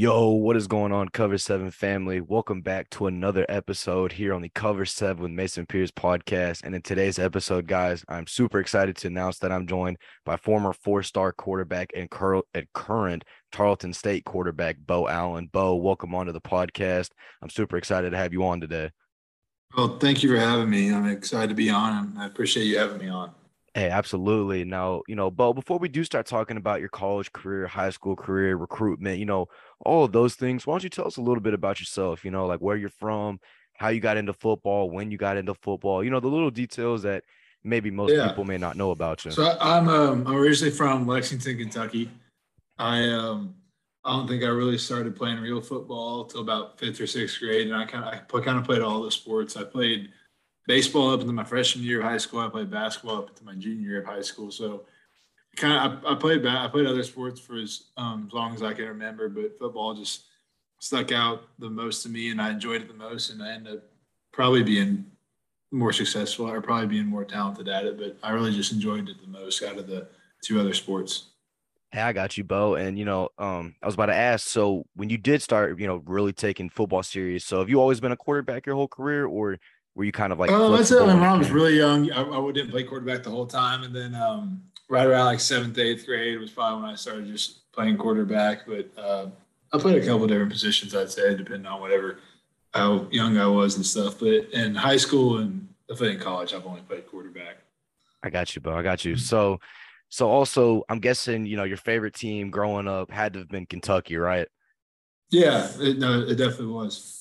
Yo, what is going on, Cover Seven family? Welcome back to another episode here on the Cover Seven with Mason Pierce podcast. And in today's episode, guys, I'm super excited to announce that I'm joined by former four-star quarterback and, cur- and current Tarleton State quarterback Beau Allen. Beau, welcome onto the podcast. I'm super excited to have you on today. Well, thank you for having me. I'm excited to be on. And I appreciate you having me on. Hey, absolutely. Now, you know, Beau, before we do start talking about your college career, high school career, recruitment, you know, all of those things, why don't you tell us a little bit about yourself, you know, like where you're from, how you got into football, when you got into football, you know, the little details that maybe most yeah. people may not know about you. So I'm um, I'm originally from Lexington, Kentucky. I um I don't think I really started playing real football till about fifth or sixth grade, and I kind of I kind of played all the sports. I played baseball up into my freshman year of high school. I played basketball up into my junior year of high school. So kind of I, I played I played other sports for as, um, as long as I can remember, but football just stuck out the most to me, and I enjoyed it the most, and I ended up probably being more successful or probably being more talented at it. But I really just enjoyed it the most out of the two other sports. Hey, I got you, Beau. And you know, um, I was about to ask. So, when you did start, you know, really taking football serious, so have you always been a quarterback your whole career, or were you kind of like? Oh, that's it. When I was really young, I, I didn't play quarterback the whole time, and then um, right around like seventh, eighth grade it was probably when I started just playing quarterback. But uh, I played a couple different positions, I'd say, depending on whatever how young I was and stuff. But in high school and definitely in college, I've only played quarterback. I got you, bro. I got you. So, so also, I'm guessing you know your favorite team growing up had to have been Kentucky, right? Yeah, it, no, it definitely was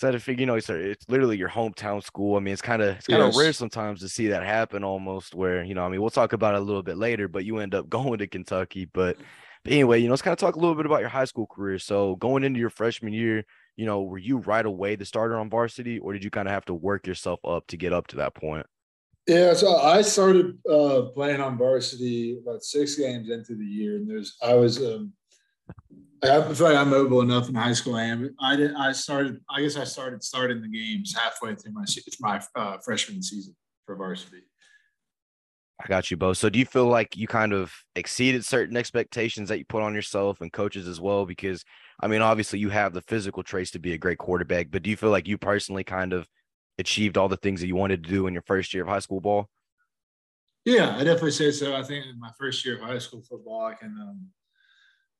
because I had to figure, you know, it's, it's literally your hometown school. I mean, it's kind of it's kind of yes. rare sometimes to see that happen almost where, you know, I mean, we'll talk about it a little bit later, but you end up going to Kentucky. But, but anyway, you know, let's kind of talk a little bit about your high school career. So going into your freshman year, you know, were you right away the starter on varsity or did you kind of have to work yourself up to get up to that point? Yeah, so I started uh, playing on varsity about six games into the year, and there's I was um, I feel like I'm mobile enough in high school. I am. I did. I started. I guess I started starting the games halfway through my my uh, freshman season for varsity. I got you, Beau. So do you feel like you kind of exceeded certain expectations that you put on yourself and coaches as well? Because I mean, obviously you have the physical traits to be a great quarterback, but do you feel like you personally kind of achieved all the things that you wanted to do in your first year of high school ball? Yeah, I definitely say so. I think in my first year of high school football, I can um,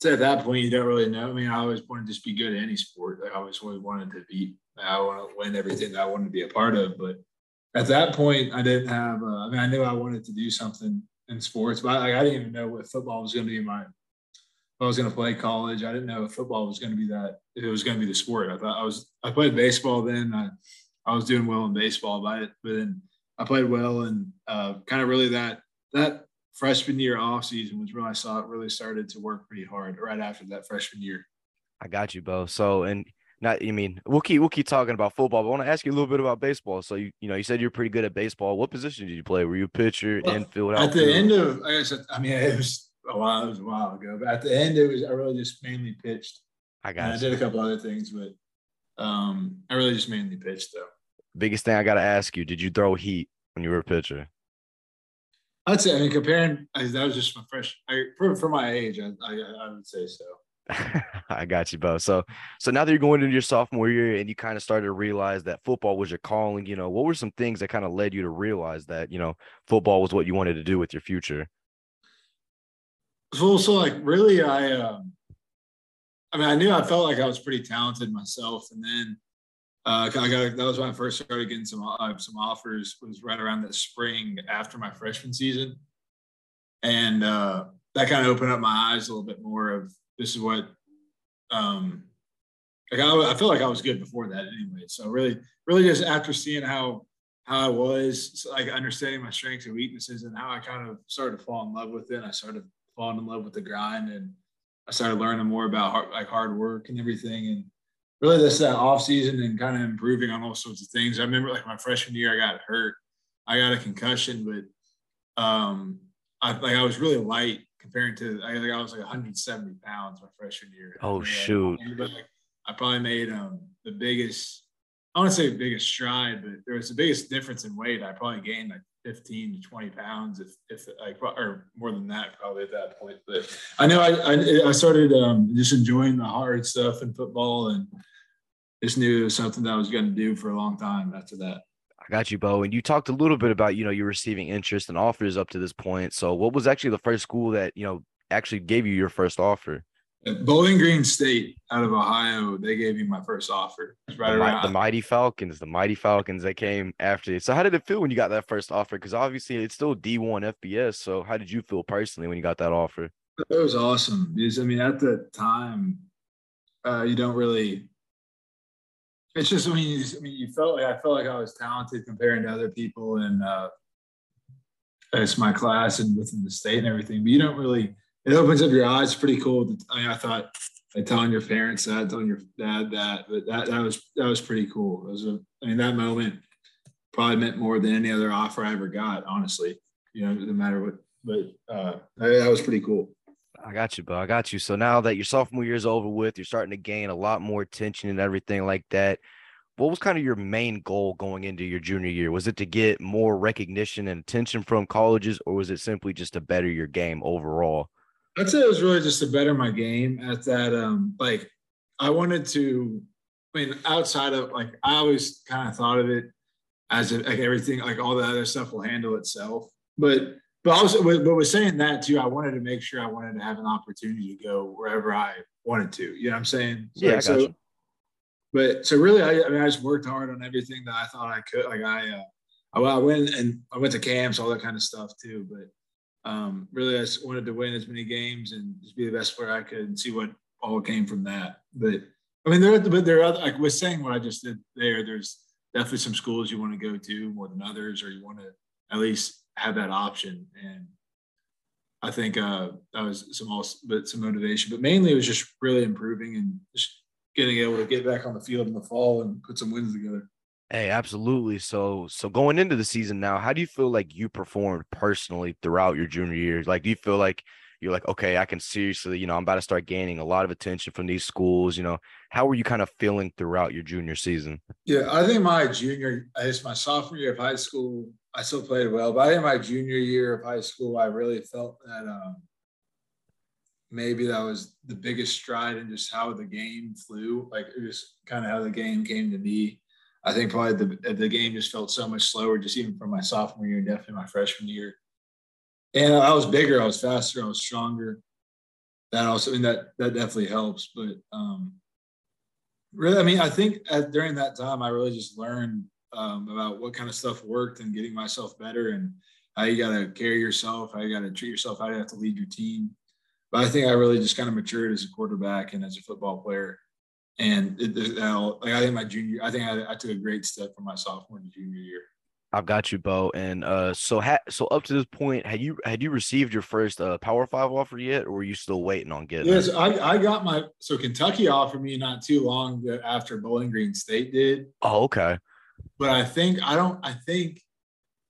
so at that point, you don't really know. I mean, I always wanted to just be good at any sport. I always wanted to be. I want to win everything that I wanted to be a part of. But at that point, I didn't have. Uh, I mean, I knew I wanted to do something in sports, but I, I didn't even know what football was going to be my. If I was going to play college, I didn't know if football was going to be that. If it was going to be the sport, I thought I was. I played baseball then. I, I was doing well in baseball, but but then I played well and uh, kind of really that that freshman year off season was when I saw it really started to work pretty hard right after that freshman year. I got you, Beau. So and not I mean we'll keep we'll keep talking about football, but I want to ask you a little bit about baseball. So you you know you said you're pretty good at baseball. What position did you play? Were you a pitcher, well, infield, At the end of I guess I mean it was a while it was a while ago, but at the end it was I really just mainly pitched. I got. I did a couple other things, but um I really just mainly pitched though. Biggest thing I got to ask you: Did you throw heat when you were a pitcher? I'd say, I mean, comparing, that was just my fresh, I, for, for my age, I, I, I would say so. I got you, Beau. So, so now that you're going into your sophomore year and you kind of started to realize that football was your calling, you know, what were some things that kind of led you to realize that, you know, football was what you wanted to do with your future? So, so like really, I, um, I mean, I knew I felt like I was pretty talented myself, and then uh, I got that was when I first started getting some uh, some offers. Was right around the spring after my freshman season, and uh, that kind of opened up my eyes a little bit more. Of this is what, um, like I, I feel like I was good before that anyway. So really, really just after seeing how how I was, like understanding my strengths and weaknesses, and how I kind of started to fall in love with it. I started falling in love with the grind, and I started learning more about hard, like hard work and everything, and really this that off season and kind of improving on all sorts of things. I remember like my freshman year, I got hurt. I got a concussion, but um, I like I was really light comparing to I think I was like 170 pounds my freshman year. Oh shoot! But like, I probably made um the biggest. I want to say biggest stride, but there was the biggest difference in weight. I probably gained like 15 to 20 pounds, if, if like, or more than that, probably at that point. But I know I, I, I started um, just enjoying the hard stuff in football and just knew it was something that I was going to do for a long time after that. I got you, Beau. And you talked a little bit about, you know, you're receiving interest and offers up to this point. So what was actually the first school that, you know, actually gave you your first offer? Bowling Green State out of Ohio, they gave me my first offer. Right the, around. the Mighty Falcons, the Mighty Falcons that came after you. So how did it feel when you got that first offer? Because obviously it's still D1 FBS. So how did you feel personally when you got that offer? It was awesome. Because I mean, at the time, uh, you don't really. It's just I mean, you, I mean, you felt like I felt like I was talented comparing to other people and uh, it's my class and within the state and everything. But you don't really it opens up your eyes. Pretty cool. I, I thought like telling your parents that, telling your dad that, but that that was that was pretty cool. It was a, I mean, that moment probably meant more than any other offer I ever got. Honestly, you know, no matter what. But uh, that was pretty cool. I got you, bro. I got you. So now that your sophomore year is over with, you're starting to gain a lot more attention and everything like that. What was kind of your main goal going into your junior year? Was it to get more recognition and attention from colleges, or was it simply just to better your game overall? I'd say it was really just to better my game at that. Um, like I wanted to, I mean, outside of like, I always kind of thought of it as if, like everything, like all the other stuff will handle itself. But, but also, but with saying that too, I wanted to make sure I wanted to have an opportunity to go wherever I wanted to. You know what I'm saying? So, yeah. Like, so, but so really, I, I, mean, I just worked hard on everything that I thought I could. Like I, uh, I, I went and I went to camps, all that kind of stuff too. But um, really, I just wanted to win as many games and just be the best player I could and see what all came from that. But I mean, there, but there are other, like was saying what I just did there. There's definitely some schools you want to go to more than others, or you want to at least have that option. And I think uh, that was some also, but some motivation. But mainly, it was just really improving and just getting able to get back on the field in the fall and put some wins together. Hey, absolutely. So, so going into the season now, how do you feel like you performed personally throughout your junior years? Like, do you feel like you're like, okay, I can seriously, you know, I'm about to start gaining a lot of attention from these schools. You know, how were you kind of feeling throughout your junior season? Yeah, I think my junior, it's my sophomore year of high school. I still played well, but I think my junior year of high school, I really felt that um, maybe that was the biggest stride in just how the game flew. Like it was kind of how the game came to me. I think probably the the game just felt so much slower, just even from my sophomore year, definitely my freshman year. And I was bigger, I was faster, I was stronger. That also, I mean, that that definitely helps. But um, really, I mean, I think at, during that time, I really just learned um, about what kind of stuff worked and getting myself better and how you got to carry yourself, how you got to treat yourself, how you have to lead your team. But I think I really just kind of matured as a quarterback and as a football player and it, it, like I think my junior, I think I, I, took a great step from my sophomore to junior year. I've got you, Beau. And uh, so ha- so up to this point, had you had you received your first uh, Power Five offer yet, or were you still waiting on getting? Yes, I, I got my so Kentucky offered me not too long after Bowling Green State did. Oh, okay. But I think I don't. I think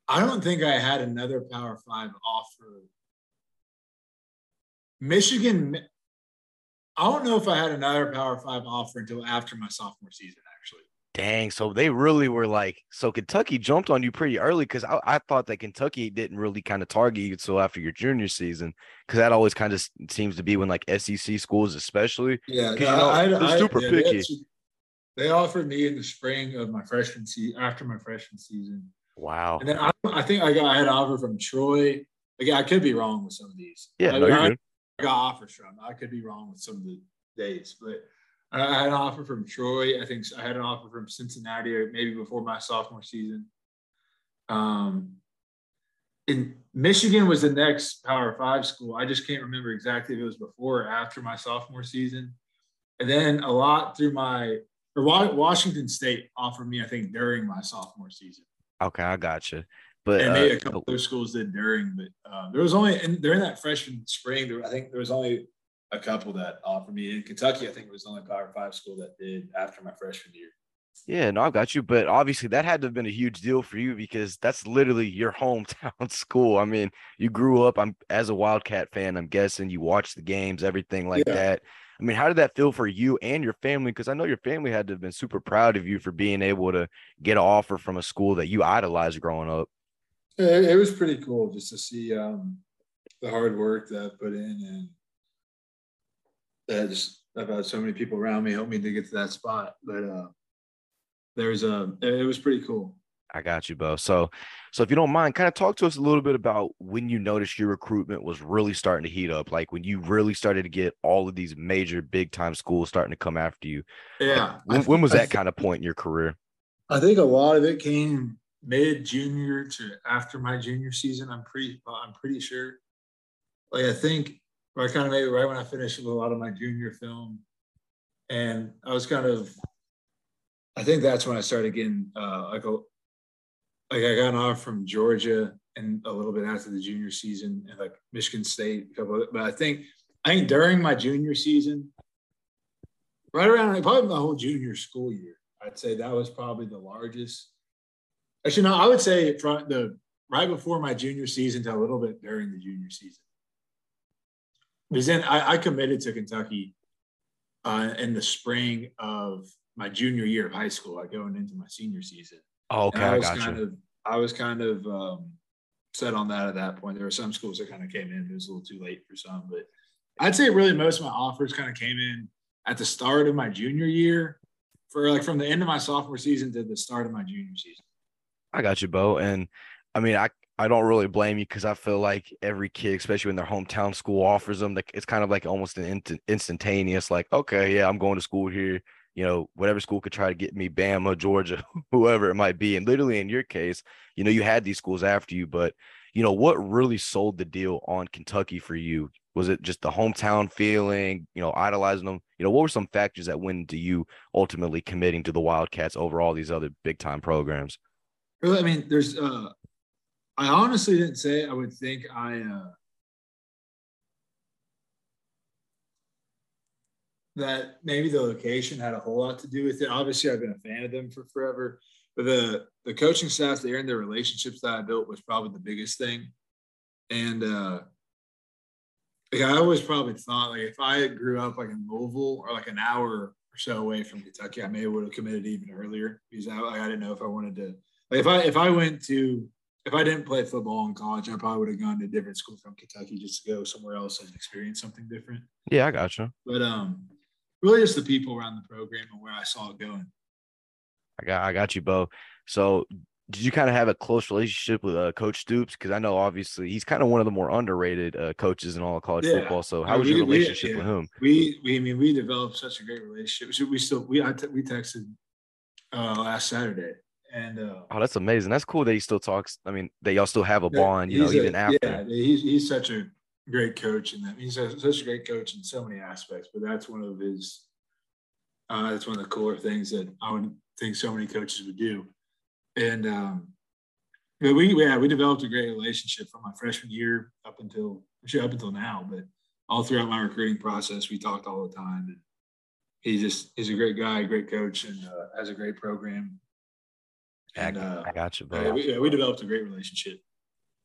I don't think I had another Power Five offer. Michigan I don't know if I had another Power Five offer until after my sophomore season, actually. Dang, so they really were like, so Kentucky jumped on you pretty early because I, I, thought that Kentucky didn't really kind of target you until after your junior season because that always kind of seems to be when like SEC schools, especially, yeah, you know, I, they're I, super yeah, picky. They, they offered me in the spring of my freshman season, after my freshman season. Wow. And then I, I think I got I had an offer from Troy. Again, I could be wrong with some of these. Yeah, no, got offers from. I could be wrong with some of the dates, but I had an offer from Troy. I think I had an offer from Cincinnati, or maybe before my sophomore season. Um, in Michigan was the next Power Five school. I just can't remember exactly if it was before or after my sophomore season. And then a lot through my or Washington State offered me, I think, during my sophomore season. Okay, I got you. But and maybe uh, a couple other schools did during, but uh, there was only and during that freshman spring, there, I think there was only a couple that offered me in Kentucky. I think it was the only Power Five school that did after my freshman year. Yeah, no, I've got you. But obviously, that had to have been a huge deal for you because that's literally your hometown school. I mean, you grew up. I'm as a Wildcat fan. I'm guessing you watched the games, everything like yeah. that. I mean, how did that feel for you and your family? Because I know your family had to have been super proud of you for being able to get an offer from a school that you idolized growing up. It, it was pretty cool just to see um, the hard work that I put in and that just I've had so many people around me help me to get to that spot. But uh, there's a it was pretty cool. I got you, Beau. So, so if you don't mind, kind of talk to us a little bit about when you noticed your recruitment was really starting to heat up, like when you really started to get all of these major big time schools starting to come after you. Yeah. When, when was that kind of point in your career? I think a lot of it came mid junior to after my junior season. I'm pretty, I'm pretty sure. Like I think I kind of maybe right when I finished with a lot of my junior film, and I was kind of, I think that's when I started getting uh, like a like I got an offer from Georgia and a little bit after the junior season and like Michigan State, a couple but I think I think during my junior season, right around like probably my whole junior school year, I'd say that was probably the largest. Actually, no, I would say from the right before my junior season to a little bit during the junior season. Because then I, I committed to Kentucky uh, in the spring of my junior year of high school, like going into my senior season. Oh, okay, I I was got kind you. of I was kind of um, set on that at that point. There were some schools that kind of came in. It was a little too late for some, but I'd say really most of my offers kind of came in at the start of my junior year, for like from the end of my sophomore season to the start of my junior season. I got you, Beau. And I mean, I I don't really blame you because I feel like every kid, especially when their hometown school offers them, it's kind of like almost an instant, instantaneous, like, okay, yeah, I'm going to school here. You know, whatever school could try to get me, Bama, Georgia, whoever it might be. And literally in your case, you know, you had these schools after you, but you know, what really sold the deal on Kentucky for you? Was it just the hometown feeling, you know, idolizing them? You know, what were some factors that went into you ultimately committing to the Wildcats over all these other big time programs? I mean, there's. uh I honestly didn't say. I would think I. uh That maybe the location had a whole lot to do with it. Obviously, I've been a fan of them for forever, but the the coaching staff there and the relationships that I built was probably the biggest thing. And uh like I always probably thought like if I grew up like in Louisville or like an hour or so away from Kentucky, I may would have committed even earlier because I, I didn't know if I wanted to. Like if I if I went to if I didn't play football in college, I probably would have gone to a different school from Kentucky just to go somewhere else and experience something different. Yeah, I gotcha. But um, really, just the people around the program and where I saw it going. I got I got you, Beau. So did you kind of have a close relationship with uh, Coach Stoops? Because I know obviously he's kind of one of the more underrated uh, coaches in all of college Yeah. football. So how was your we- relationship yeah. with him? We we I mean we developed such a great relationship. So we still we I te- we texted uh, last Saturday and uh, Oh, that's amazing. That's cool that he still talks. I mean, that y'all still have a bond, you know, a- even after. Yeah, he's he's such a great coach, and he's a, such a great coach in so many aspects. But that's one of his. Uh, that's one of the cooler things that I would think so many coaches would do, and um, but we yeah we developed a great relationship from my freshman year up until actually up until now. But all throughout my recruiting process, we talked all the time, and he just he's a great guy, great coach, and uh, has a great program. I, And uh, I got you, bro. yeah, we, yeah, we developed a great relationship.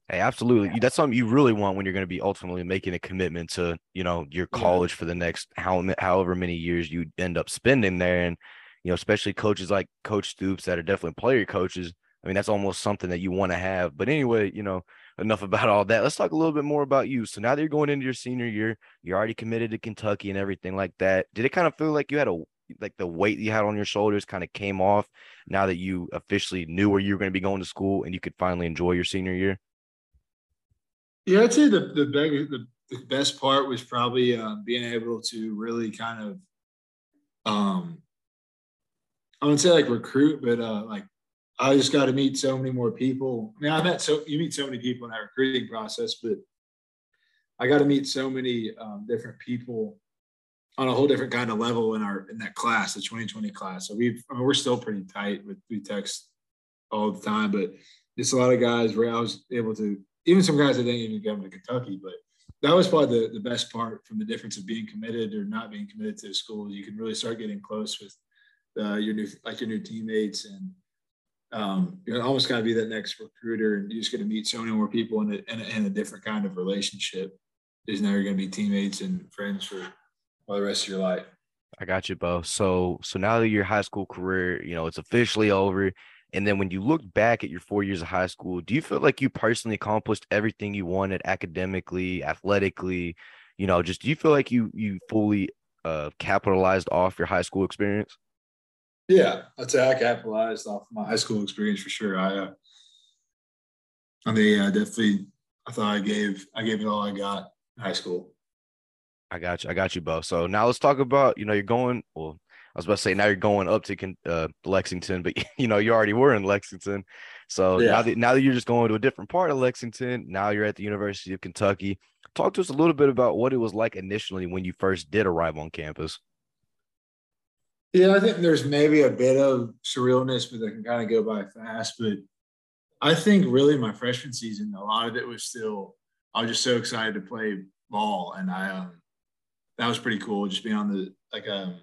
Hey, absolutely. That's something you really want when you're going to be ultimately making a commitment to, you know, your college for the next how however many years you end up spending there, and you know, especially coaches like Coach Stoops that are definitely player coaches. I mean, that's almost something that you want to have. But anyway, you know, enough about all that. Let's talk a little bit more about you. So now that you're going into your senior year, you're already committed to Kentucky and everything like that. Did it kind of feel like you had a like the weight you had on your shoulders kind of came off now that you officially knew where you were going to be going to school and you could finally enjoy your senior year? Yeah, I'd say the the, big, the, the best part was probably um, being able to really kind of, um, I wouldn't say like recruit, but uh, like I just got to meet so many more people. I mean, I met so you meet so many people in that recruiting process, but I got to meet so many um, different people on a whole different kind of level in our in that class, the 2020 class. So we've I mean, we're still pretty tight with we text all the time, but just a lot of guys where I was able to even some guys that didn't even come to Kentucky, but that was probably the, the best part from the difference of being committed or not being committed to the school. You can really start getting close with uh, your new like your new teammates and um, you're almost to be that next recruiter, and you're just going to meet so many more people in a, in a, in a different kind of relationship. Is now you're going to be teammates and friends for all the rest of your life. I got you, Beau. So so now that your high school career, you know, it's officially over And then when you look back at your four years of high school, do you feel like you personally accomplished everything you wanted academically, athletically? You know, just do you feel like you you fully uh, capitalized off your high school experience? Yeah, I'd say I capitalized off my high school experience for sure. I, uh, I mean, I definitely, I thought I gave, I gave it all I got in high school. I got you. I got you, Beau. So now let's talk about, you know, you're going, well, I was about to say now you're going up to uh, Lexington, but you know, you already were in Lexington. So yeah. now that, now that you're just going to a different part of Lexington, now you're at the University of Kentucky. Talk to us a little bit about what it was like initially when you first did arrive on campus. Yeah, I think there's maybe a bit of surrealness, but that can kind of go by fast. But I think really my freshman season, a lot of it was still I was just so excited to play ball, and I um that was pretty cool. Just being on the like um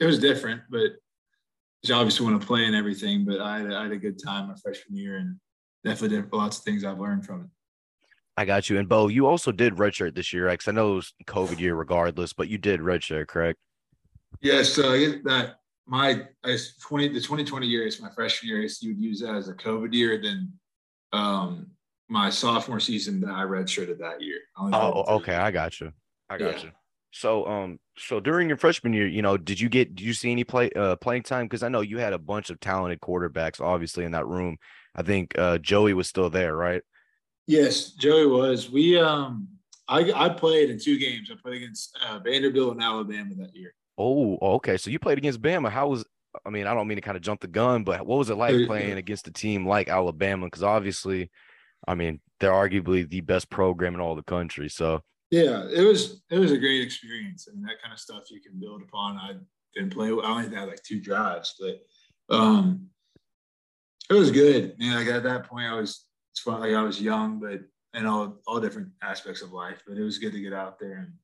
it was different, but you obviously want to play and everything. But I had, I had a good time my freshman year, and definitely did lots of things I've learned from it. I got you. And Beau, you also did redshirt this year, right? Because I know it was COVID year regardless, but you did redshirt, correct? Yes. So that my as 20 the 2020 year is my freshman year. So you would use that as a COVID year. Then um my sophomore season, that I redshirted that year. Oh, okay. I got you. I got yeah. you. So um so during your freshman year, you know, did you get did you see any play uh playing time? Because I know you had a bunch of talented quarterbacks obviously in that room. I think uh Joey was still there, right? Yes, Joey was. We um I I played in two games. I played against uh, Vanderbilt and Alabama that year. Oh, okay. So you played against Bama. How was I mean, I don't mean to kind of jump the gun, but what was it like playing against a team like Alabama? Because obviously, I mean, they're arguably the best program in all the country. So yeah, it was it was a great experience, and that kind of stuff you can build upon. I didn't play. I only had like two drives, but um, it was good. Man, like at that point, I was it's fun. Like I was young, but in all all different aspects of life. But it was good to get out there and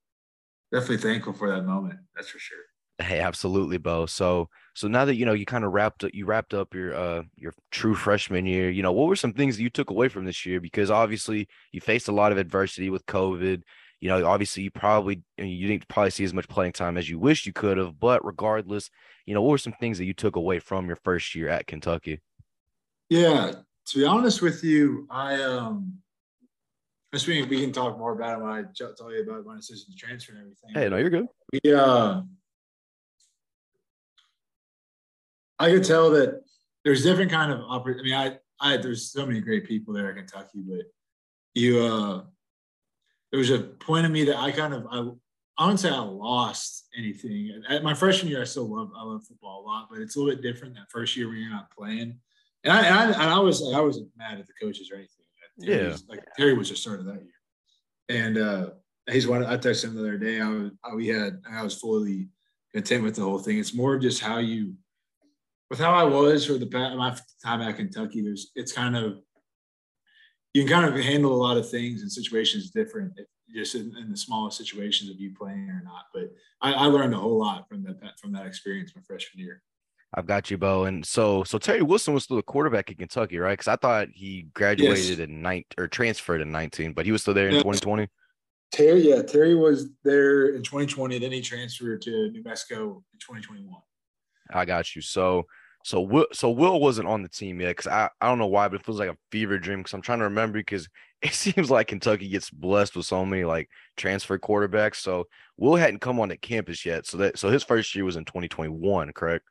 definitely thankful for that moment. That's for sure. Hey, absolutely, Beau. So, so now that you know you kind of wrapped up, you wrapped up your uh your true freshman year. You know, what were some things that you took away from this year? Because obviously you faced a lot of adversity with COVID you know, obviously you probably you didn't probably see as much playing time as you wish you could have, but regardless, you know, what were some things that you took away from your first year at Kentucky? Yeah, to be honest with you, I um I mean, we can talk more about it when I tell you about my decision to transfer and everything. Hey, no, you're good. We uh I could tell that there's different kind of I mean, I I there's so many great people there at Kentucky, but you uh there was a point of me that I kind of I I wouldn't say I lost anything. At my freshman year, I still love I love football a lot, but it's a little bit different that first year when you're not playing. And I and I, and I was I wasn't mad at the coaches or anything. yeah, like Terry was just started that year, and uh, he's one. I texted him the other day. I was we had I was fully content with the whole thing. It's more of just how you, with how I was for the my time at Kentucky. There's it's kind of you can kind of handle a lot of things and situations different just in, in, the smallest situations of you playing or not. But I, I, learned a whole lot from that from that experience my freshman year. I've got you, Beau. And so, so Terry Wilson was still a quarterback in Kentucky, right? Because I thought he graduated yes. in nine or transferred in 19, but he was still there in 2020. Terry, yeah, Terry was there in 2020. Then he transferred to New Mexico in 2021. I got you. So, so Will, so Will wasn't on the team yet because I, I don't know why, but it feels like a fever dream because I'm trying to remember because it seems like Kentucky gets blessed with so many like transfer quarterbacks. So Will hadn't come on the campus yet. So that so his first year was in 2021, correct?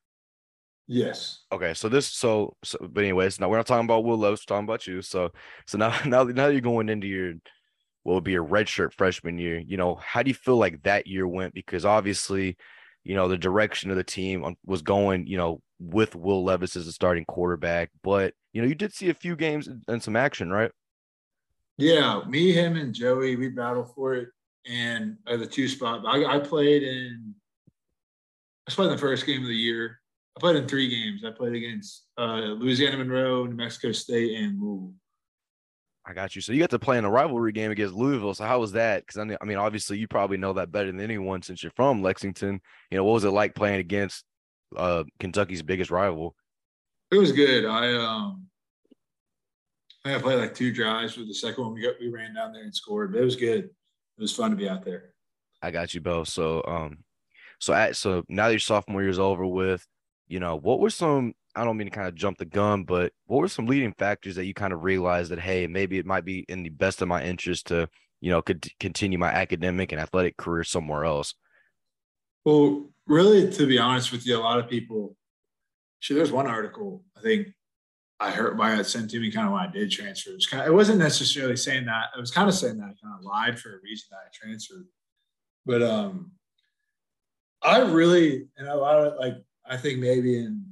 Yes. Okay. So this so so but anyways, now we're not talking about Will Levis, we're talking about you. So so now now now you're going into your what would be your redshirt freshman year. You know, how do you feel like that year went? Because obviously, you know, the direction of the team was going, you know, with Will Levis as a starting quarterback. But you know, you did see a few games and some action, right? Yeah, me, him, and Joey, we battled for it, and uh, the two spot. I, I played in. I played in the first game of the year. I played in three games. I played against uh, Louisiana Monroe, New Mexico State, and Louisville. I got you. So you got to play in a rivalry game against Louisville. So how was that? Because I mean, obviously, you probably know that better than anyone since you're from Lexington. You know, what was it like playing against uh, Kentucky's biggest rival? It was good. I um, I I played like two drives with the second one. We got we ran down there and scored, but it was good. It was fun to be out there. I got you, Beau. So um, so at so now that your sophomore year's over with, you know, what were some I don't mean to kind of jump the gun, but what were some leading factors that you kind of realized that hey, maybe it might be in the best of my interest to you know could continue my academic and athletic career somewhere else? Well, really, to be honest with you, a lot of people. Sure, there's one article I think I heard by got sent to me kind of when I did transfer. It, was kind of, it wasn't necessarily saying that. I was kind of saying that I kind of lied for a reason that I transferred. But um, I really, and a lot of like, I think maybe in,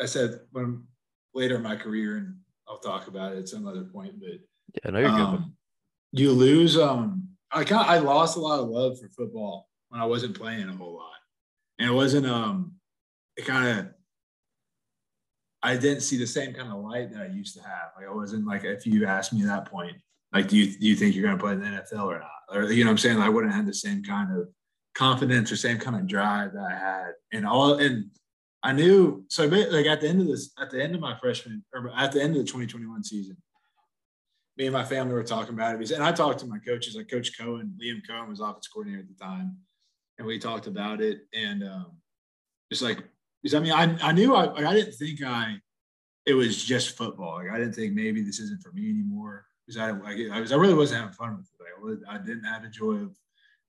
I said when later in my career, and I'll talk about it at some other point, but yeah, no, you're um, good. You lose, um, I kind I lost a lot of love for football when I wasn't playing a whole lot. And it wasn't, um, it kind of, I didn't see the same kind of light that I used to have. Like I wasn't like if you asked me at that point, like do you do you think you're going to play in the NFL or not? Or you know, what I'm saying I wouldn't have the same kind of confidence or same kind of drive that I had, and all and I knew. So like at the end of this, at the end of my freshman or at the end of the 2021 season, me and my family were talking about it. And I talked to my coaches, like Coach Coen, Liam Coen was office coordinator at the time, and we talked about it and um, just like because I mean, I, I knew I, I didn't think I, it was just football. Like I didn't think maybe this isn't for me anymore because I, like, I was, I really wasn't having fun with it. Like, I didn't have the joy of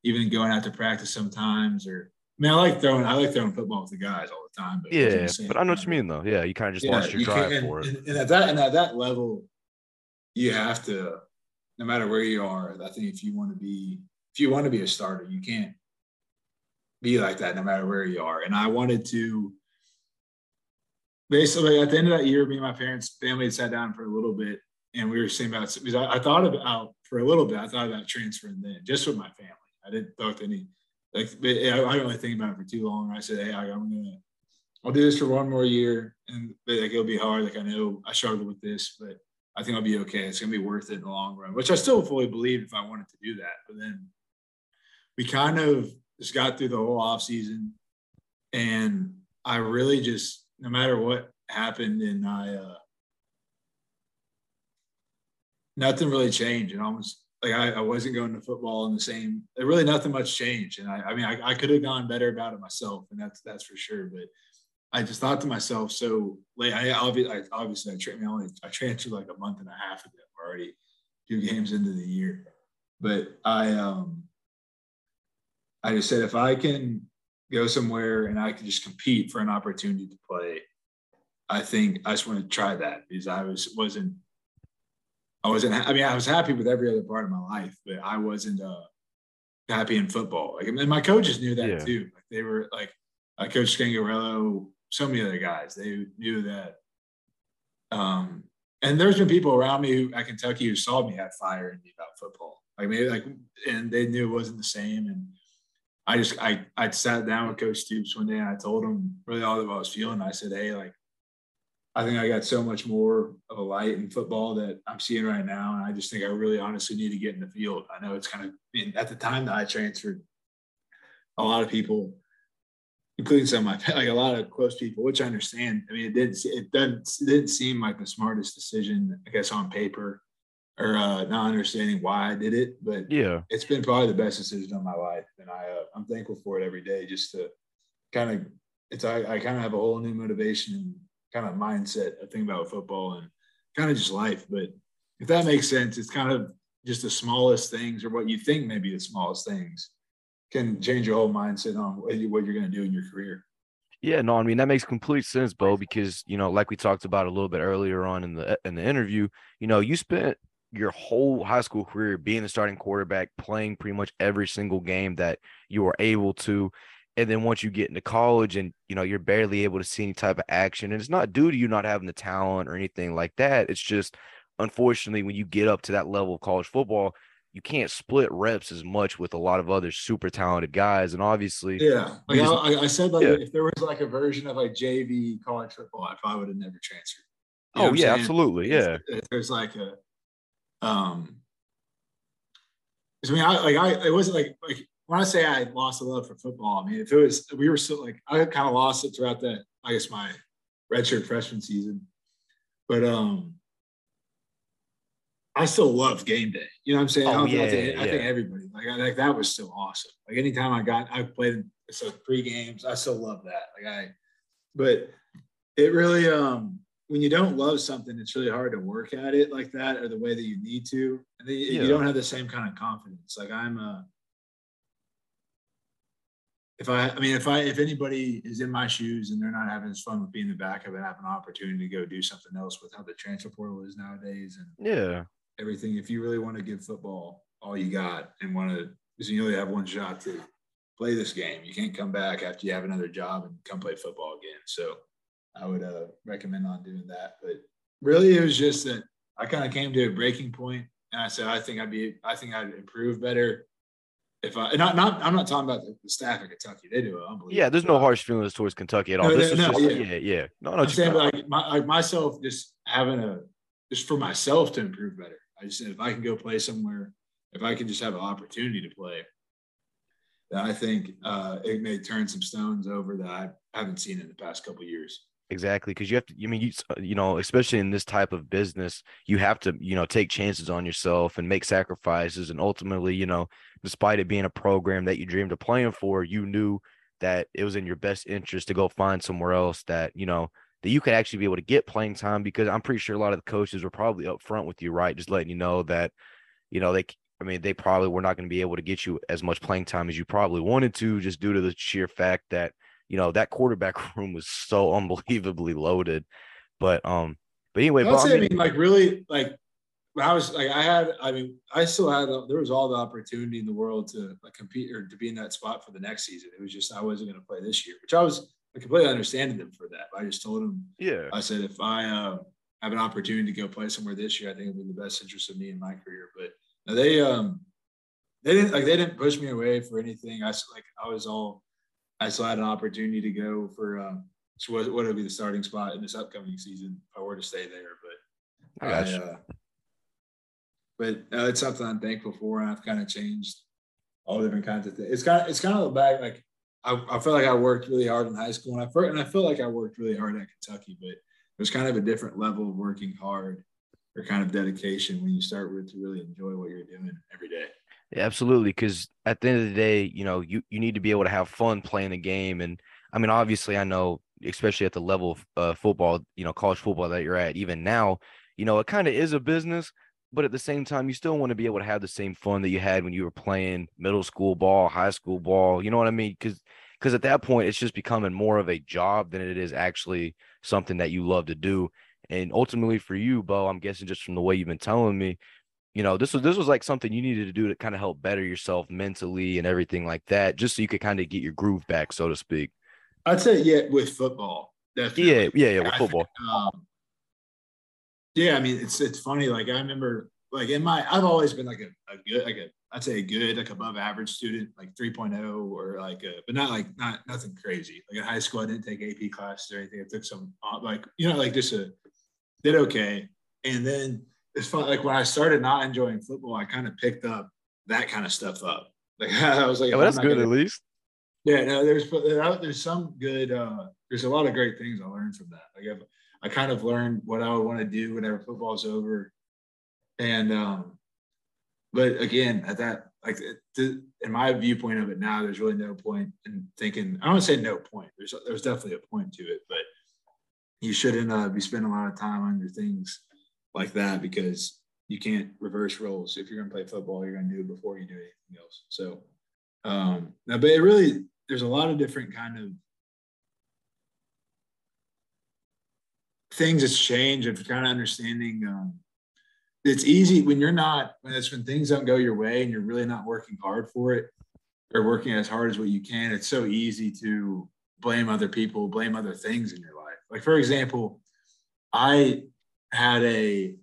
even going out to practice sometimes or, I mean, I like throwing, I like throwing football with the guys all the time. But yeah, but I know what you mean though. Yeah. You kind of just yeah, lost your drive and, for it. And, and at that, and at that level, you have to, no matter where you are, I think if you want to be, if you want to be a starter, you can't be like that no matter where you are. And I wanted to, basically at the end of that year, me and my parents' family had sat down for a little bit and we were saying about because I, I, thought about for a little bit, I thought about transferring then just with my family. I didn't talk to any like I, didn't really think about it for too long. I said, Hey, I, am gonna I'll do this for one more year and like it'll be hard. Like I know I struggled with this, but I think I'll be okay. It's gonna be worth it in the long run, which I still fully believe if I wanted to do that. But then we kind of just got through the whole off season and I really just no matter what happened, and I uh, nothing really changed. And almost like I, I, wasn't going to football in the same. Really, nothing much changed. And I, I mean, I, I could have gone better about it myself, and that's that's for sure. But I just thought to myself, so late. I obviously, I, obviously, I, tra- I, only, I transferred like a month and a half ago, already two games into the year. But I, um, I just said if I can go somewhere and I could just compete for an opportunity to play, I think I just want to try that because I was wasn't I wasn't I mean I was happy with every other part of my life, but I wasn't uh, happy in football. Like and my coaches knew that yeah. too. Like they were like uh, Coach Scangarello, so many other guys. They knew that. Um, and there's been people around me who at Kentucky who saw me had fire in me about football. Like maybe like and they knew it wasn't the same and I just I I sat down with Coach Stoops one day and I told him really all that I was feeling. I said, Hey, like I think I got so much more of a light in football that I'm seeing right now. And I just think I really honestly need to get in the field. I know it's kind of at the time that I transferred, a lot of people, including some of my like a lot of close people, which I understand. I mean, it didn't it doesn't it didn't seem like the smartest decision, I guess, on paper or uh, not understanding why I did it. But yeah, it's been probably the best decision of my life, and I uh, I'm thankful for it every day. Just to kind of it's I, I kind of have a whole new motivation kind of mindset of thinking about football and kind of just life. But if that makes sense, it's kind of just the smallest things or what you think may be the smallest things can change your whole mindset on what you're going to do in your career. Yeah, no, I mean that makes complete sense, Beau, because you know, like we talked about a little bit earlier on in the in the interview, you know, you spent your whole high school career being the starting quarterback, playing pretty much every single game that you were able to. And then once you get into college and you know you're barely able to see any type of action, and it's not due to you not having the talent or anything like that. It's just unfortunately when you get up to that level of college football, you can't split reps as much with a lot of other super talented guys. And obviously, yeah, like just, I, I, said, like yeah. if there was like a version of like JV college football, I probably would have never transferred. You oh yeah, absolutely, yeah. If, if there's like a um, I mean, I like I it wasn't like like when I say I lost a love for football, I mean if it was we were still like I kind of lost it throughout that I guess my redshirt freshman season, but um, I still love game day. You know what I'm saying? Oh, I, yeah, I, think, yeah. I think everybody like I, like that was still awesome. Like anytime I got I played so pre games, I still love that. Like I, but it really um when you don't love something, it's really hard to work at it like that or the way that you need to. And then yeah. you don't have the same kind of confidence. Like I'm a uh, if I, I mean, if I, if anybody is in my shoes and they're not having as fun with being the backup and have an opportunity to go do something else with how the transfer portal is nowadays and yeah, everything. If you really want to give football all you got and want to, because you only have one shot to play this game, you can't come back after you have another job and come play football again. So I would uh, recommend on doing that. But really, it was just that I kind of came to a breaking point and I said, I think I'd be, I think I'd improve better if I not not I'm not talking about the, staff at Kentucky. They do it unbelievable. Yeah, there's no harsh feelings towards Kentucky at all. No, this no, is just, yeah. yeah, yeah. No, no. I'm saying like, my, like myself, just having a just for myself to improve better. I just said if I can go play somewhere, if I can just have an opportunity to play, that I think uh, it may turn some stones over that I haven't seen in the past couple years. Exactly, because you have to. I mean, you you know, especially in this type of business, you have to you know take chances on yourself and make sacrifices, and ultimately, you know, despite it being a program that you dreamed of playing for, you knew that it was in your best interest to go find somewhere else that you know that you could actually be able to get playing time. Because I'm pretty sure a lot of the coaches were probably upfront with you, right? Just letting you know that, you know, they. I mean, they probably were not going to be able to get you as much playing time as you probably wanted to, just due to the sheer fact that you know that quarterback room was so unbelievably loaded. But um, but anyway, but, I, mean, I mean, like really, like I was like I had, I mean, I still had there was all the opportunity in the world to like compete or to be in that spot for the next season. It was just I wasn't going to play this year, which I was I completely understanding them for that. I just told them, yeah, I said if I uh, have an opportunity to go play somewhere this year, I think it'd be in the best interest of me and my career. But they um they didn't like they didn't push me away for anything. I like I was all I still had an opportunity to go for um, what, would be the starting spot in this upcoming season if I were to stay there. But I, I uh, but uh, it's something I'm thankful for, and I've kind of changed all different kinds of things. It's kind of it's kind of back like I, I feel like I worked really hard in high school, and I and I feel like I worked really hard at Kentucky, but it was kind of a different level of working hard or kind of dedication when you start with to really enjoy what you're doing every day. Yeah, absolutely. Because at the end of the day, you know, you, you need to be able to have fun playing the game. And I mean, obviously, I know, especially at the level of uh, football, you know, college football that you're at, even now, you know, it kind of is a business. But at the same time, you still want to be able to have the same fun that you had when you were playing middle school ball, high school ball. You know what I mean? Because because at that point, it's just becoming more of a job than it is actually something that you love to do. And ultimately, for you, Beau, I'm guessing just from the way you've been telling me, you know this was this was like something you needed to do to kind of help better yourself mentally and everything like that just so you could kind of get your groove back so to speak. I'd say yeah with football definitely. yeah yeah yeah with football think, um, yeah i mean it's it's funny like i remember like in my i've always been like a, a good like a i'd say a good like above average student like 3.0 or like a, but not like not nothing crazy. Like in high school i didn't take ap classes or anything. I took some uh, like you know like just a did okay. And then it's fun. Like when I started not enjoying football, I kind of picked up that kind of stuff up. Like I was like, oh, that's good gonna, at least. Yeah, no, there's there's some good. uh There's a lot of great things I learned from that. Like I've, I kind of learned what I would want to do whenever football's over, and um, but again, at that like to, in my viewpoint of it now, there's really no point in thinking. I don't want to say no point. There's there's definitely a point to it, but you shouldn't uh, be spending a lot of time on your things like that because you can't reverse roles. If you're going to play football, you're going to do it before you do anything else. So, um, now, but it really, there's a lot of different kind of things that's changed of kind of understanding. Um, it's easy when you're not, when it's when things don't go your way and you're really not working hard for it or working as hard as what you can. It's so easy to blame other people, blame other things in your life. Like, for example, I had a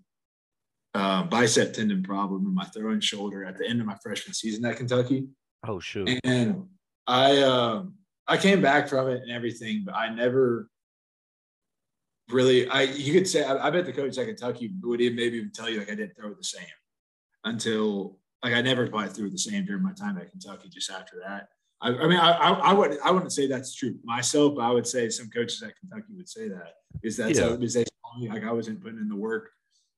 uh, bicep tendon problem in my throwing shoulder at the end of my freshman season at Kentucky. Oh shoot! And I um, I came back from it and everything, but I never really. I you could say I, I bet the coach at Kentucky would even maybe even tell you like I didn't throw the same until like I never quite threw the same during my time at Kentucky. Just after that, I, I mean I, I, I would I wouldn't say that's true myself. But I would say some coaches at Kentucky would say that is that yeah. is they like I wasn't putting in the work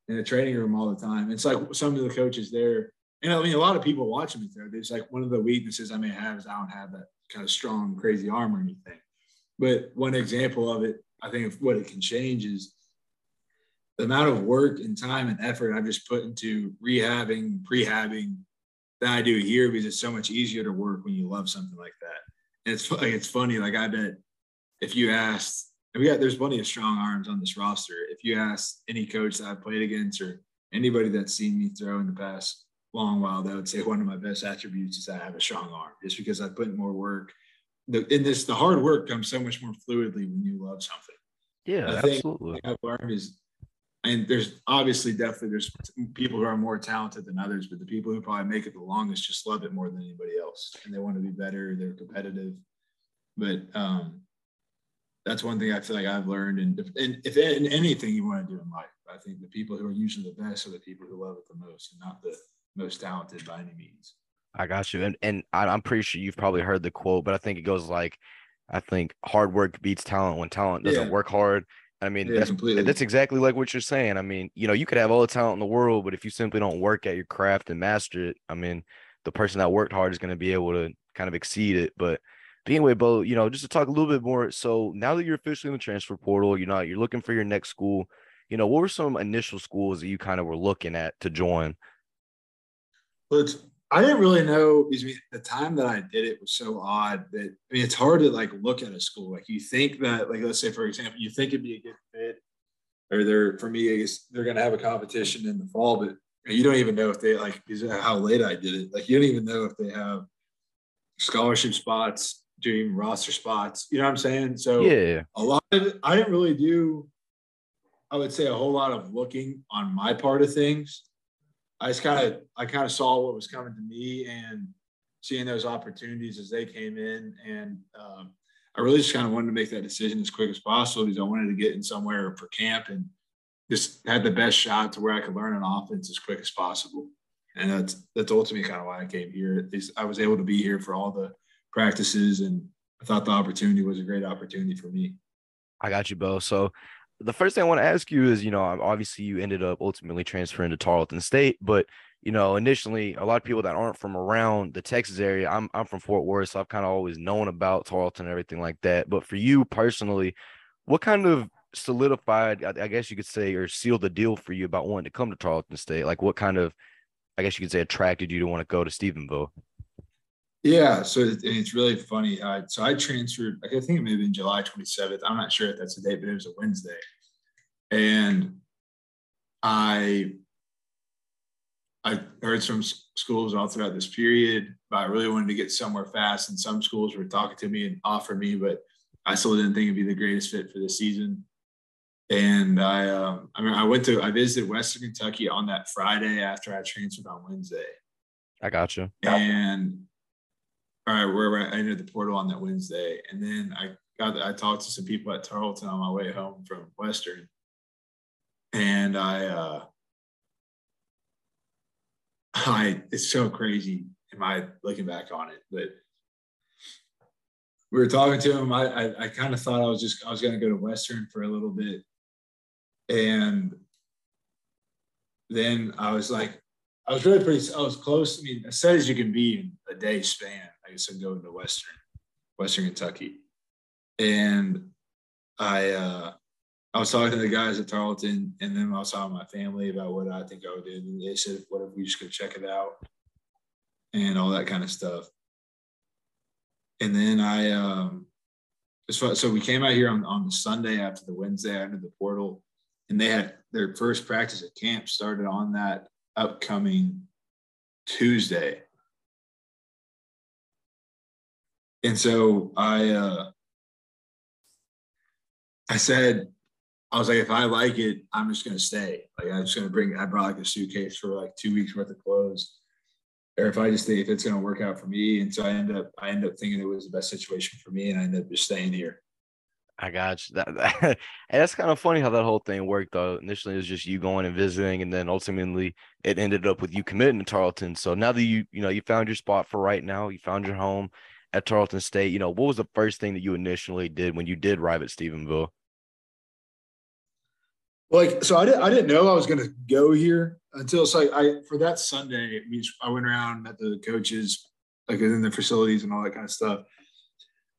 in the training room all the time. It's like some of the coaches there, and I mean, a lot of people watching me there. It's like one of the weaknesses I may have is I don't have that kind of strong, crazy arm or anything. But one example of it I think what it can change is the amount of work and time and effort I've just put into rehabbing, prehabbing that I do here because it's so much easier to work when you love something like that. And it's like it's funny. Like I bet if you asked, and we got there's plenty of strong arms on this roster. If you ask any coach that I've played against or anybody that's seen me throw in the past long while, they would say one of my best attributes is I have a strong arm, just because I put in more work. The, in this, the hard work comes so much more fluidly when you love something. Yeah, absolutely. I've learned is, and there's obviously definitely there's people who are more talented than others, but the people who probably make it the longest just love it more than anybody else, and they want to be better. They're competitive, but um, that's one thing I feel like I've learned. And if, and if in anything you want to do in life, I think the people who are usually the best are the people who love it the most, and not the most talented by any means. I got you, and and I'm pretty sure you've probably heard the quote, but I think it goes like, I think hard work beats talent when talent doesn't yeah. work hard. I mean, yeah, that's completely. that's exactly like what you're saying. I mean, you know, you could have all the talent in the world, but if you simply don't work at your craft and master it, I mean, the person that worked hard is going to be able to kind of exceed it. But but anyway, Beau, you know, just to talk a little bit more. So now that you're officially in the transfer portal, you know, you're looking for your next school. You know, what were some initial schools that you kind of were looking at to join? Well, it's, I didn't really know because I mean, the time that I did it was so odd that I mean, it's hard to like look at a school. Like you think that, like, let's say, for example, you think it'd be a good fit, or they're, for me, I guess they're going to have a competition in the fall, but you don't even know if they like, how late I did it. Like, you don't even know if they have scholarship spots doing roster spots. You know what I'm saying? So yeah, a lot of it, I didn't really do. I would say a whole lot of looking on my part of things. I just kind of I kind of saw what was coming to me and seeing those opportunities as they came in, and um, I really just kind of wanted to make that decision as quick as possible because I wanted to get in somewhere for camp and just had the best shot to where I could learn an offense as quick as possible. And that's that's ultimately kind of why I came here. I was able to be here for all the practices, and I thought the opportunity was a great opportunity for me. I got you, Beau. So the first thing I want to ask you is, you know, obviously you ended up ultimately transferring to Tarleton State, but you know, initially a lot of people that aren't from around the Texas area, I'm I'm from Fort Worth, so I've kind of always known about Tarleton and everything like that. But for you personally, what kind of solidified, I, I guess you could say, or sealed the deal for you about wanting to come to Tarleton State? Like what kind of, I guess you could say, attracted you to want to go to Stephenville? Yeah, so it's really funny. Uh, so I transferred, I think it may have been July 27th. I'm not sure if that's the date, but it was a Wednesday. And I I heard some schools all throughout this period, but I really wanted to get somewhere fast. And some schools were talking to me and offered me, but I still didn't think it'd be the greatest fit for the season. And I, um, I mean, I went to, I visited Western Kentucky on that Friday after I transferred on Wednesday. I got you. And all right, where I entered the portal on that Wednesday, and then I got I talked to some people at Tarleton on my way home from Western, and I uh, I it's so crazy. Am I looking back on it? But we were talking to him. I I, I kind of thought I was just I was going to go to Western for a little bit, and then I was like, I was really pretty. I was close. I mean, as set as you can be in a day span. I guess I'm going to Western, Western Kentucky, and I uh, I was talking to the guys at Tarleton, and then I was talking to my family about what I think I would do. And they said, "What if we just go check it out?" and all that kind of stuff. And then I, um, so we came out here on, on the Sunday after the Wednesday after the portal, and they had their first practice at camp started on that upcoming Tuesday. And so I uh, I said, I was like, if I like it, I'm just gonna stay. Like I'm just gonna bring I brought like a suitcase for like two weeks worth of clothes. Or if I just think if it's gonna work out for me. And so I end up I end up thinking it was the best situation for me and I ended up just staying here. I got you. That, that that's kind of funny how that whole thing worked. Though initially it was just you going and visiting, and then ultimately it ended up with you committing to Tarleton. So now that you you know you found your spot for right now, you found your home at Tarleton State. You know what was the first thing that you initially did when you did arrive at Stephenville? Like so, I didn't I didn't know I was going to go here until it's like I for that Sunday. I went around met the coaches like in the facilities and all that kind of stuff.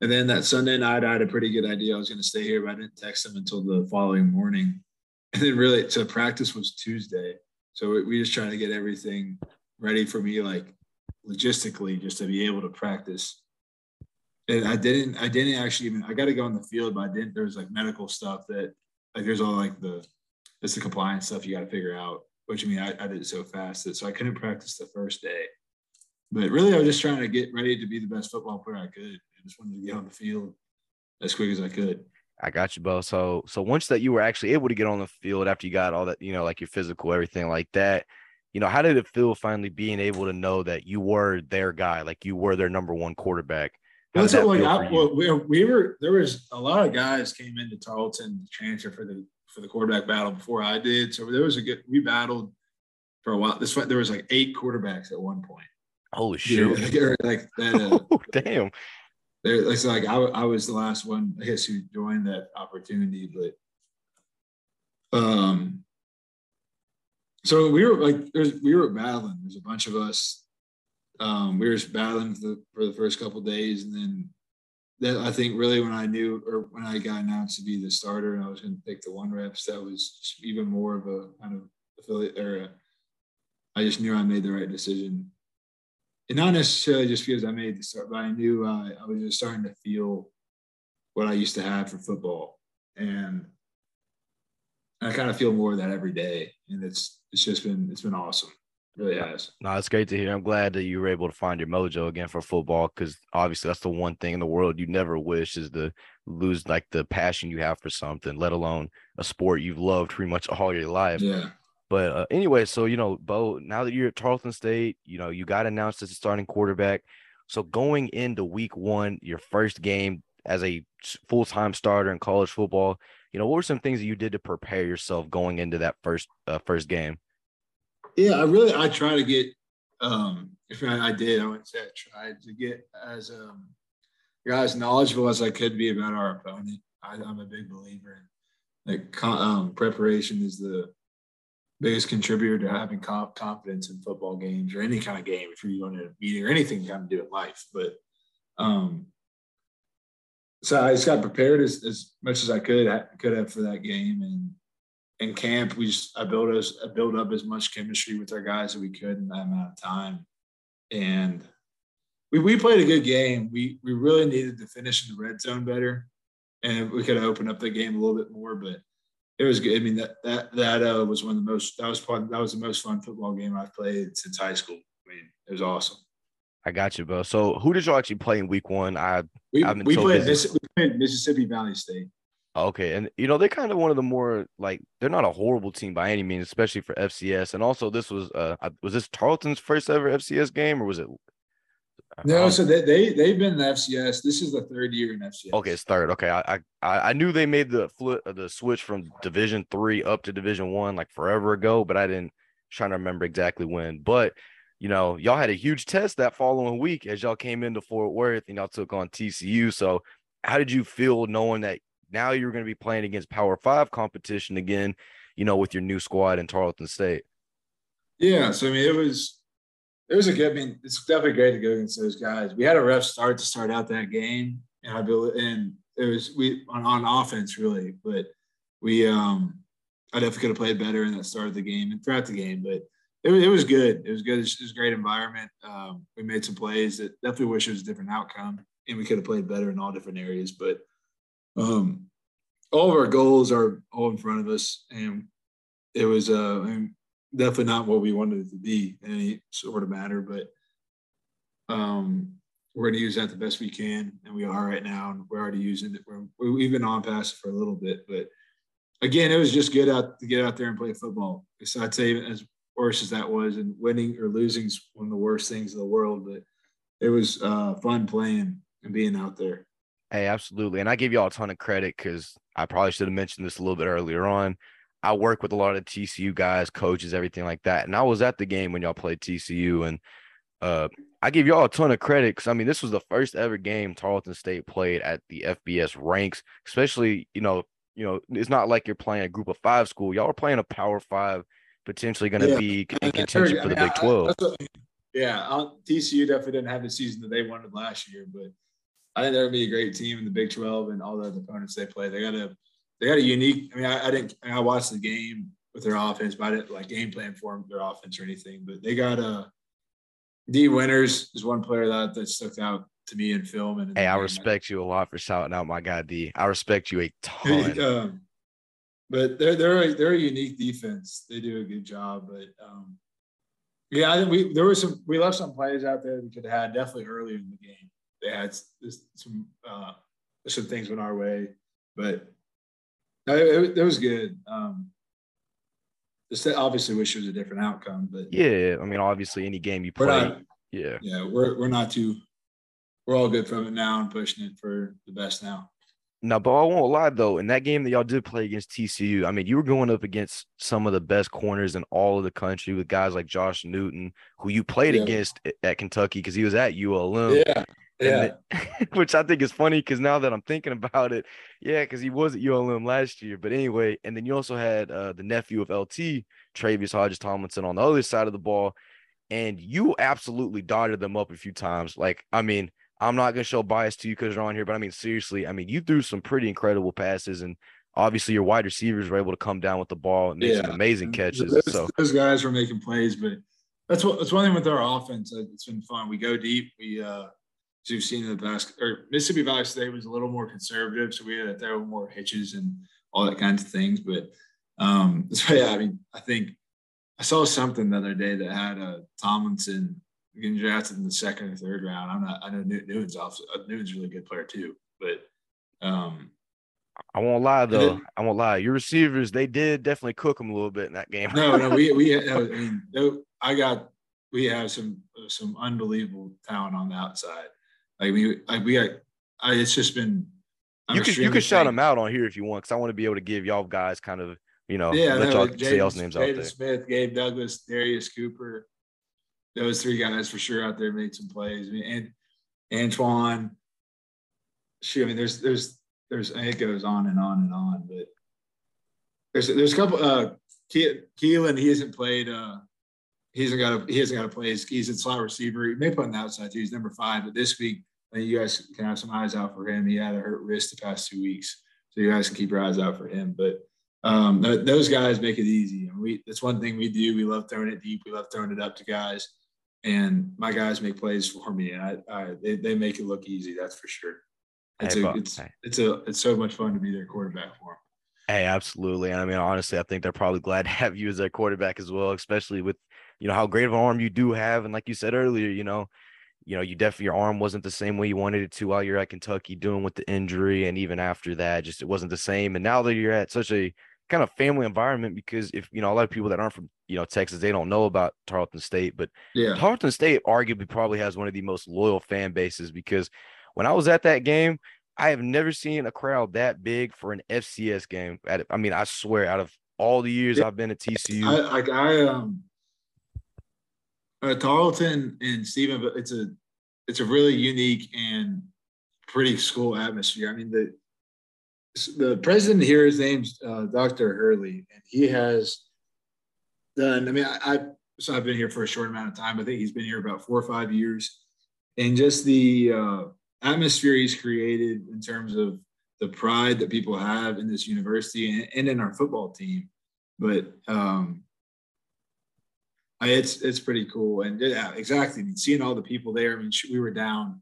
And then that Sunday night, I had a pretty good idea I was going to stay here, but I didn't text them until the following morning. And then really, so practice was Tuesday. So we, we just trying to get everything ready for me, like logistically, just to be able to practice. I didn't, I didn't actually even, I got to go on the field, but I didn't, there was like medical stuff that, like, there's all like the, it's the compliance stuff you got to figure out, which I mean, I, I did it so fast that so I couldn't practice the first day. But really, I was just trying to get ready to be the best football player I could. I just wanted to get on the field as quick as I could. I got you, Beau. So, so once that you were actually able to get on the field after you got all that, you know, like your physical, everything like that, you know, how did it feel finally being able to know that you were their guy, like you were their number one quarterback? That's that like I, well, we, we were there was a lot of guys came into Tarleton to transfer for the for the quarterback battle before I did. So there was a good we battled for a while. This there was like eight quarterbacks at one point. Holy shit! Yeah, like that. Uh, oh, damn. There, it's like I, I was the last one, I guess, who joined that opportunity, but um, so we were like, there's we were battling. There's a bunch of us. Um, we were just battling for the, for the first couple days, and then that I think really when I knew or when I got announced to be the starter and I was going to take the one reps, that was even more of a kind of affiliate or a, I just knew I made the right decision and not necessarily just because I made the start, but I knew uh, I was just starting to feel what I used to have for football, and I kind of feel more of that every day, and it's it's just been it's been awesome. Really has. No, it's great to hear. I'm glad that you were able to find your mojo again for football because obviously that's the one thing in the world you never wish is to lose like the passion you have for something, let alone a sport you've loved pretty much all your life. Yeah. But uh, anyway, so you know, Beau, now that you're at Tarleton State, you know, you got announced as a starting quarterback. So going into week one, your first game as a full time starter in college football, you know, what were some things that you did to prepare yourself going into that first uh, first game? Yeah, I really I try to get um if I, I did, I wouldn't say I tried to get as um as knowledgeable as I could be about our opponent. I, am a big believer in like um, preparation is the biggest contributor to having confidence in football games or any kind of game if you're going to a meeting or anything got to do in life. But um, so I just got prepared as, as much as I could I could have for that game. And in camp, we just I built us I built up as much chemistry with our guys as we could in that amount of time. And we, we played a good game. We we really needed to finish in the red zone better. And we could have opened up the game a little bit more, but it was good. I mean, that that that uh, was one of the most that was fun. That was the most fun football game I've played since high school. I mean, it was awesome. I got you, bro. So, who did you actually play in week one? I we, we so played we played Mississippi Valley State. Okay, and you know they're kind of one of the more like they're not a horrible team by any means, especially for FCS. And also, this was uh was this Tarleton's first ever FCS game, or was it no, so they, they they've been in the FCS. This is the third year in FCS. Okay, it's third. Okay, I I I knew they made the flip the switch from Division three up to Division one like forever ago, but I didn't trying to remember exactly when. But you know, y'all had a huge test that following week as y'all came into Fort Worth and y'all took on TCU. So, how did you feel knowing that now you're going to be playing against Power Five competition again? You know, with your new squad in Tarleton State. Yeah, so I mean, it was it was a good. I mean, it's definitely great to go against those guys. We had a rough start to start out that game, and I believe, and it was we on, on offense really, but we um I definitely could have played better in that start of the game and throughout the game, but it, it was good. It was good. It was, it was a great environment. Um, we made some plays that definitely wish it was a different outcome, and we could have played better in all different areas. But um, all of our goals are all in front of us, and it was uh, I mean, definitely not what we wanted it to be in any sort of matter, but um, we're going to use that the best we can, and we are right now, and we're already using it. We're, we've been on pass for a little bit, but again, it was just good out to get out there and play football. So I'd say as worse as that was, and winning or losing is one of the worst things in the world, but it was uh, fun playing and being out there. Hey, absolutely, and I give y'all a ton of credit because I probably should have mentioned this a little bit earlier on. I work with a lot of TCU guys, coaches, everything like that. And I was at the game when y'all played TCU, and uh, I give y'all a ton of credit because I mean this was the first ever game Tarleton State played at the FBS ranks. Especially, you know, you know, it's not like you're playing a Group of Five school. Y'all are playing a Power Five, potentially going to yeah. be in contention for the Big Twelve. yeah, TCU definitely didn't have the season that they wanted last year, but I think they're gonna be a great team in the Big 12 and all the opponents they play. They got a they got a unique. I mean, I, I didn't. I watched the game with their offense, but I didn't like game plan for their offense or anything. But they got a uh, Dee Winters is one player that that stuck out to me in film. And hey, I respect you a lot for shouting out my guy D. I respect you a ton. um, but they're they're a, they're a unique defense. They do a good job. But um, yeah, I think we there were some we left some plays out there we could have had definitely earlier in the game. They had some uh, some things went our way, but it, it was good. Um, obviously wish it was a different outcome, but yeah, I mean, obviously any game you play, not, yeah, yeah, we're we're not too, we're all good from it now and pushing it for the best now. No, but I won't lie though. In that game that y'all did play against TCU, I mean, you were going up against some of the best corners in all of the country with guys like Josh Newton, who you played yeah. against at Kentucky because he was at ULM. Yeah. Yeah. which I think is funny because now that I'm thinking about it, yeah, because he was at ULM last year. But anyway, and then you also had uh, the nephew of LT, Tre'Vius Hodges-Tomlinson, on the other side of the ball, and you absolutely dotted them up a few times. Like, I mean, I'm not gonna show bias to you because you're on here, but I mean, seriously, I mean, you threw some pretty incredible passes, and obviously your wide receivers were able to come down with the ball and make yeah. some amazing catches. Those, so those guys were making plays, but that's what that's one thing with our offense. It's been fun. We go deep. We uh as you've seen in the past, or Mississippi Valley State was a little more conservative, so we had to throw more hitches and all that kinds of things. But um, so yeah, I mean, I think I saw something the other day that had uh, Tomlinson getting drafted in the second or third round. I'm not. I know Newton's off. Uh, Newton's a really good player too, but um, I won't lie though. Then, I won't lie. Your receivers, they did definitely cook them a little bit in that game. no, no, we we. I mean, I got. We have some some unbelievable talent on the outside. Like we, like we got, I, it's just been. I'm you can you can shout them out on here if you want, because I want to be able to give y'all guys kind of you know yeah, let y'all like say y'all's names Jaden out there. Smith, Gabe Douglas, Darius Cooper, those three guys for sure out there made some plays. I mean, and Antoine. Shoot, I mean, there's there's there's it goes on and on and on, but there's there's a couple. Uh, Keelan, he hasn't played. Uh, he hasn't got a he hasn't got to play. He's, he's a slot receiver. He may play on the outside too. He's number five, but this week I think you guys can have some eyes out for him. He had a hurt wrist the past two weeks, so you guys can keep your eyes out for him. But um, those guys make it easy. And we that's one thing we do. We love throwing it deep. We love throwing it up to guys. And my guys make plays for me, and I, I they, they make it look easy. That's for sure. It's hey, a, it's hey. it's a it's so much fun to be their quarterback for them. Hey, absolutely. I mean, honestly, I think they're probably glad to have you as their quarterback as well, especially with you know how great of an arm you do have, and like you said earlier, you know, you know, you definitely your arm wasn't the same way you wanted it to while you're at Kentucky doing with the injury, and even after that, just it wasn't the same. And now that you're at such a kind of family environment, because if you know a lot of people that aren't from you know Texas, they don't know about Tarleton State, but yeah, Tarleton State arguably probably has one of the most loyal fan bases because when I was at that game, I have never seen a crowd that big for an FCS game. At I mean, I swear, out of all the years I've been at TCU, I, I, I um uh, Tarleton and Stephen, but it's a it's a really unique and pretty cool atmosphere. I mean, the the president here, his name's uh, Dr. Hurley, and he has done. I mean, I, I so I've been here for a short amount of time. I think he's been here about four or five years, and just the uh, atmosphere he's created in terms of the pride that people have in this university and, and in our football team. But um, it's it's pretty cool, and yeah, exactly. I mean, seeing all the people there. I mean, we were down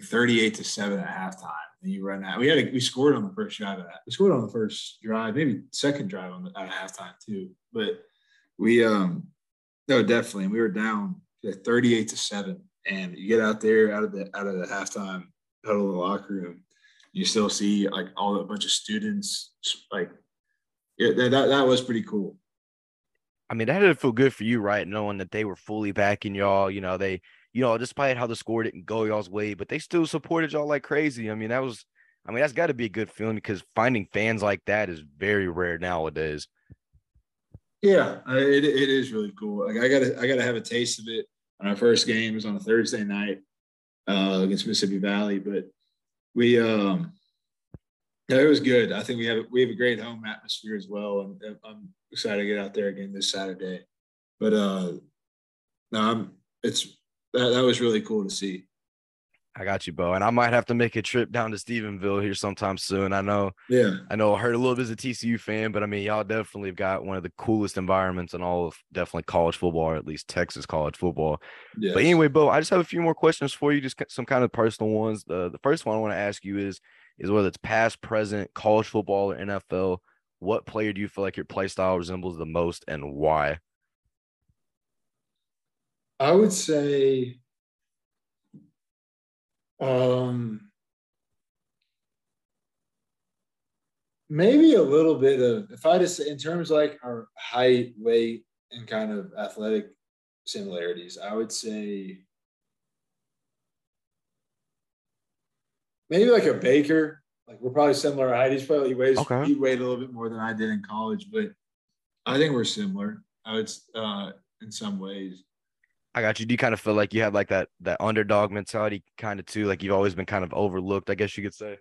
38 to seven at halftime, and you run out. We had a, we scored on the first drive. We scored on the first drive, maybe second drive on the, at halftime too. But we um no definitely, and we were down 38 to seven, and you get out there out of the out of the halftime of the locker room, you still see like all a bunch of students like yeah, that, that, that was pretty cool. I mean, that had to feel good for you, right? Knowing that they were fully backing y'all. You know, they, you know, despite how the score didn't go y'all's way, but they still supported y'all like crazy. I mean, that was, I mean, that's got to be a good feeling because finding fans like that is very rare nowadays. Yeah, it, it is really cool. Like I gotta, I gotta have a taste of it. Our first game was on a Thursday night uh, against Mississippi Valley, but we, um, yeah, it was good. I think we have we have a great home atmosphere as well, and I'm excited to get out there again this Saturday. But uh, no, I'm, it's that, that was really cool to see. I got you, Beau. And I might have to make a trip down to Stephenville here sometime soon. I know. Yeah. I know I heard a little bit as a TCU fan, but I mean, y'all definitely have got one of the coolest environments in all of definitely college football, or at least Texas college football. Yes. But anyway, Beau, I just have a few more questions for you, just some kind of personal ones. The the first one I want to ask you is is whether it's past, present, college football or NFL, what player do you feel like your play style resembles the most and why? I would say um, maybe a little bit of if I just in terms like our height, weight, and kind of athletic similarities, I would say maybe like a Baker. Like we're probably similar height. He's probably he weighs okay. he weighed a little bit more than I did in college, but I think we're similar. I would uh, in some ways. I got you. Do you kind of feel like you have like that that underdog mentality kind of too? Like you've always been kind of overlooked, I guess you could say.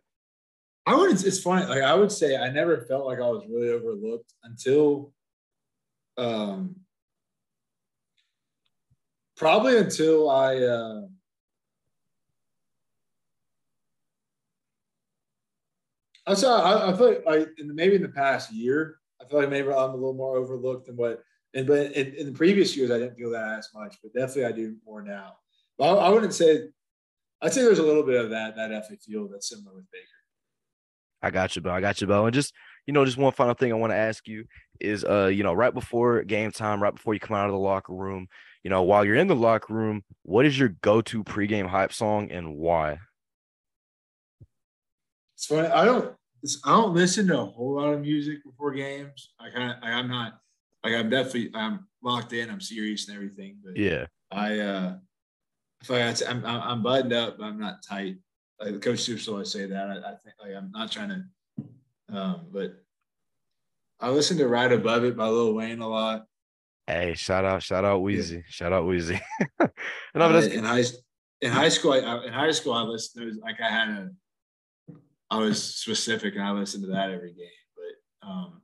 I would. It's funny. Like I would say, I never felt like I was really overlooked until, um, probably until I. Uh, I saw. I, I feel like, the, maybe in the past year, I feel like maybe I'm a little more overlooked than what and but in, in, the previous years, I didn't feel that as much, but definitely I do more now. But I, I wouldn't say. I'd say there's a little bit of that that ethic feel that's similar with Baker. I got you, Beau. I got you, Beau. And just you know, just one final thing I want to ask you is, uh, you know, right before game time, right before you come out of the locker room, you know, while you're in the locker room, what is your go-to pregame hype song and why? It's funny. I don't. I don't listen to a whole lot of music before games. I kind of. I'm not like I'm definitely I'm locked in. I'm serious and everything. But yeah, I uh, if I I'm I'm buttoned up, I'm not tight. Like Coach Stoops always say that. I, I think like I'm not trying to, um, but I listen to Right Above It by Lil Wayne a lot. Hey, shout out, shout out Weezy, yeah. shout out Weezy. no, uh, in high in high school, I, in high school, I listened. to like I had a, I was specific, and I listened to that every game. But um,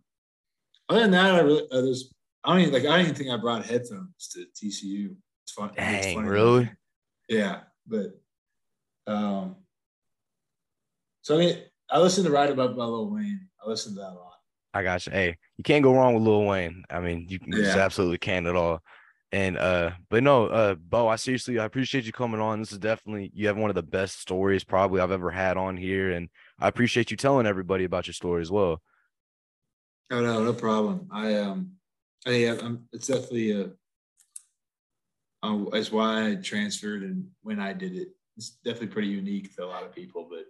other than that, I really uh, there's I don't even like I don't even think I brought headphones to TCU. It's fun. Dang, it's funny really? Yeah, but um, so I mean, I listen to Right Above by Lil Wayne. I listen to that a lot. I got you. Hey, you can't go wrong with Lil Wayne. I mean, you, yeah. absolutely can't at all. And uh, but no, uh, Beau, I seriously I appreciate you coming on. This is definitely you have one of the best stories probably I've ever had on here, and I appreciate you telling everybody about your story as well. Oh no, no problem. I um, I am. It's definitely a. Uh, it's why I transferred and when I did it. It's definitely pretty unique to a lot of people, but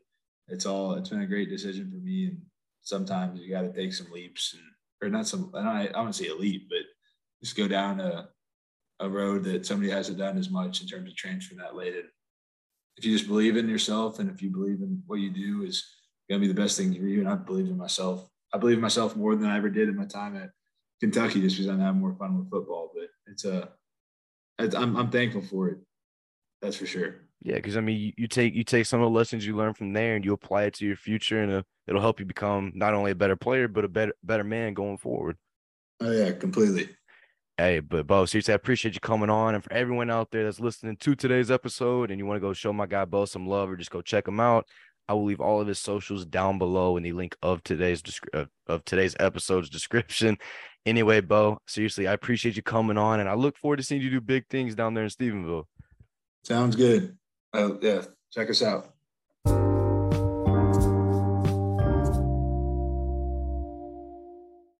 it's all. It's been a great decision for me, and sometimes you got to take some leaps and or not some. I don't, I don't say a leap, but just go down a a road that somebody hasn't done as much in terms of transferring that late. And if you just believe in yourself and if you believe in what you do is going to be the best thing for you, and I believe in myself I believe in myself more than I ever did in my time at Kentucky, just because I'm having more fun with football. But it's a, I'm I'm thankful for it. That's for sure. Yeah, because I mean, you, you, take you take some of the lessons you learn from there, and you apply it to your future, and uh, it'll help you become not only a better player, but a better better man going forward. Oh yeah, completely. Hey, but Beau, seriously, I appreciate you coming on, and for everyone out there that's listening to today's episode, and you want to go show my guy Beau some love, or just go check him out. I will leave all of his socials down below in the link of today's descri- of today's episode's description. Anyway, Beau, seriously, I appreciate you coming on, and I look forward to seeing you do big things down there in Stephenville. Sounds good. Uh, yeah, check us out.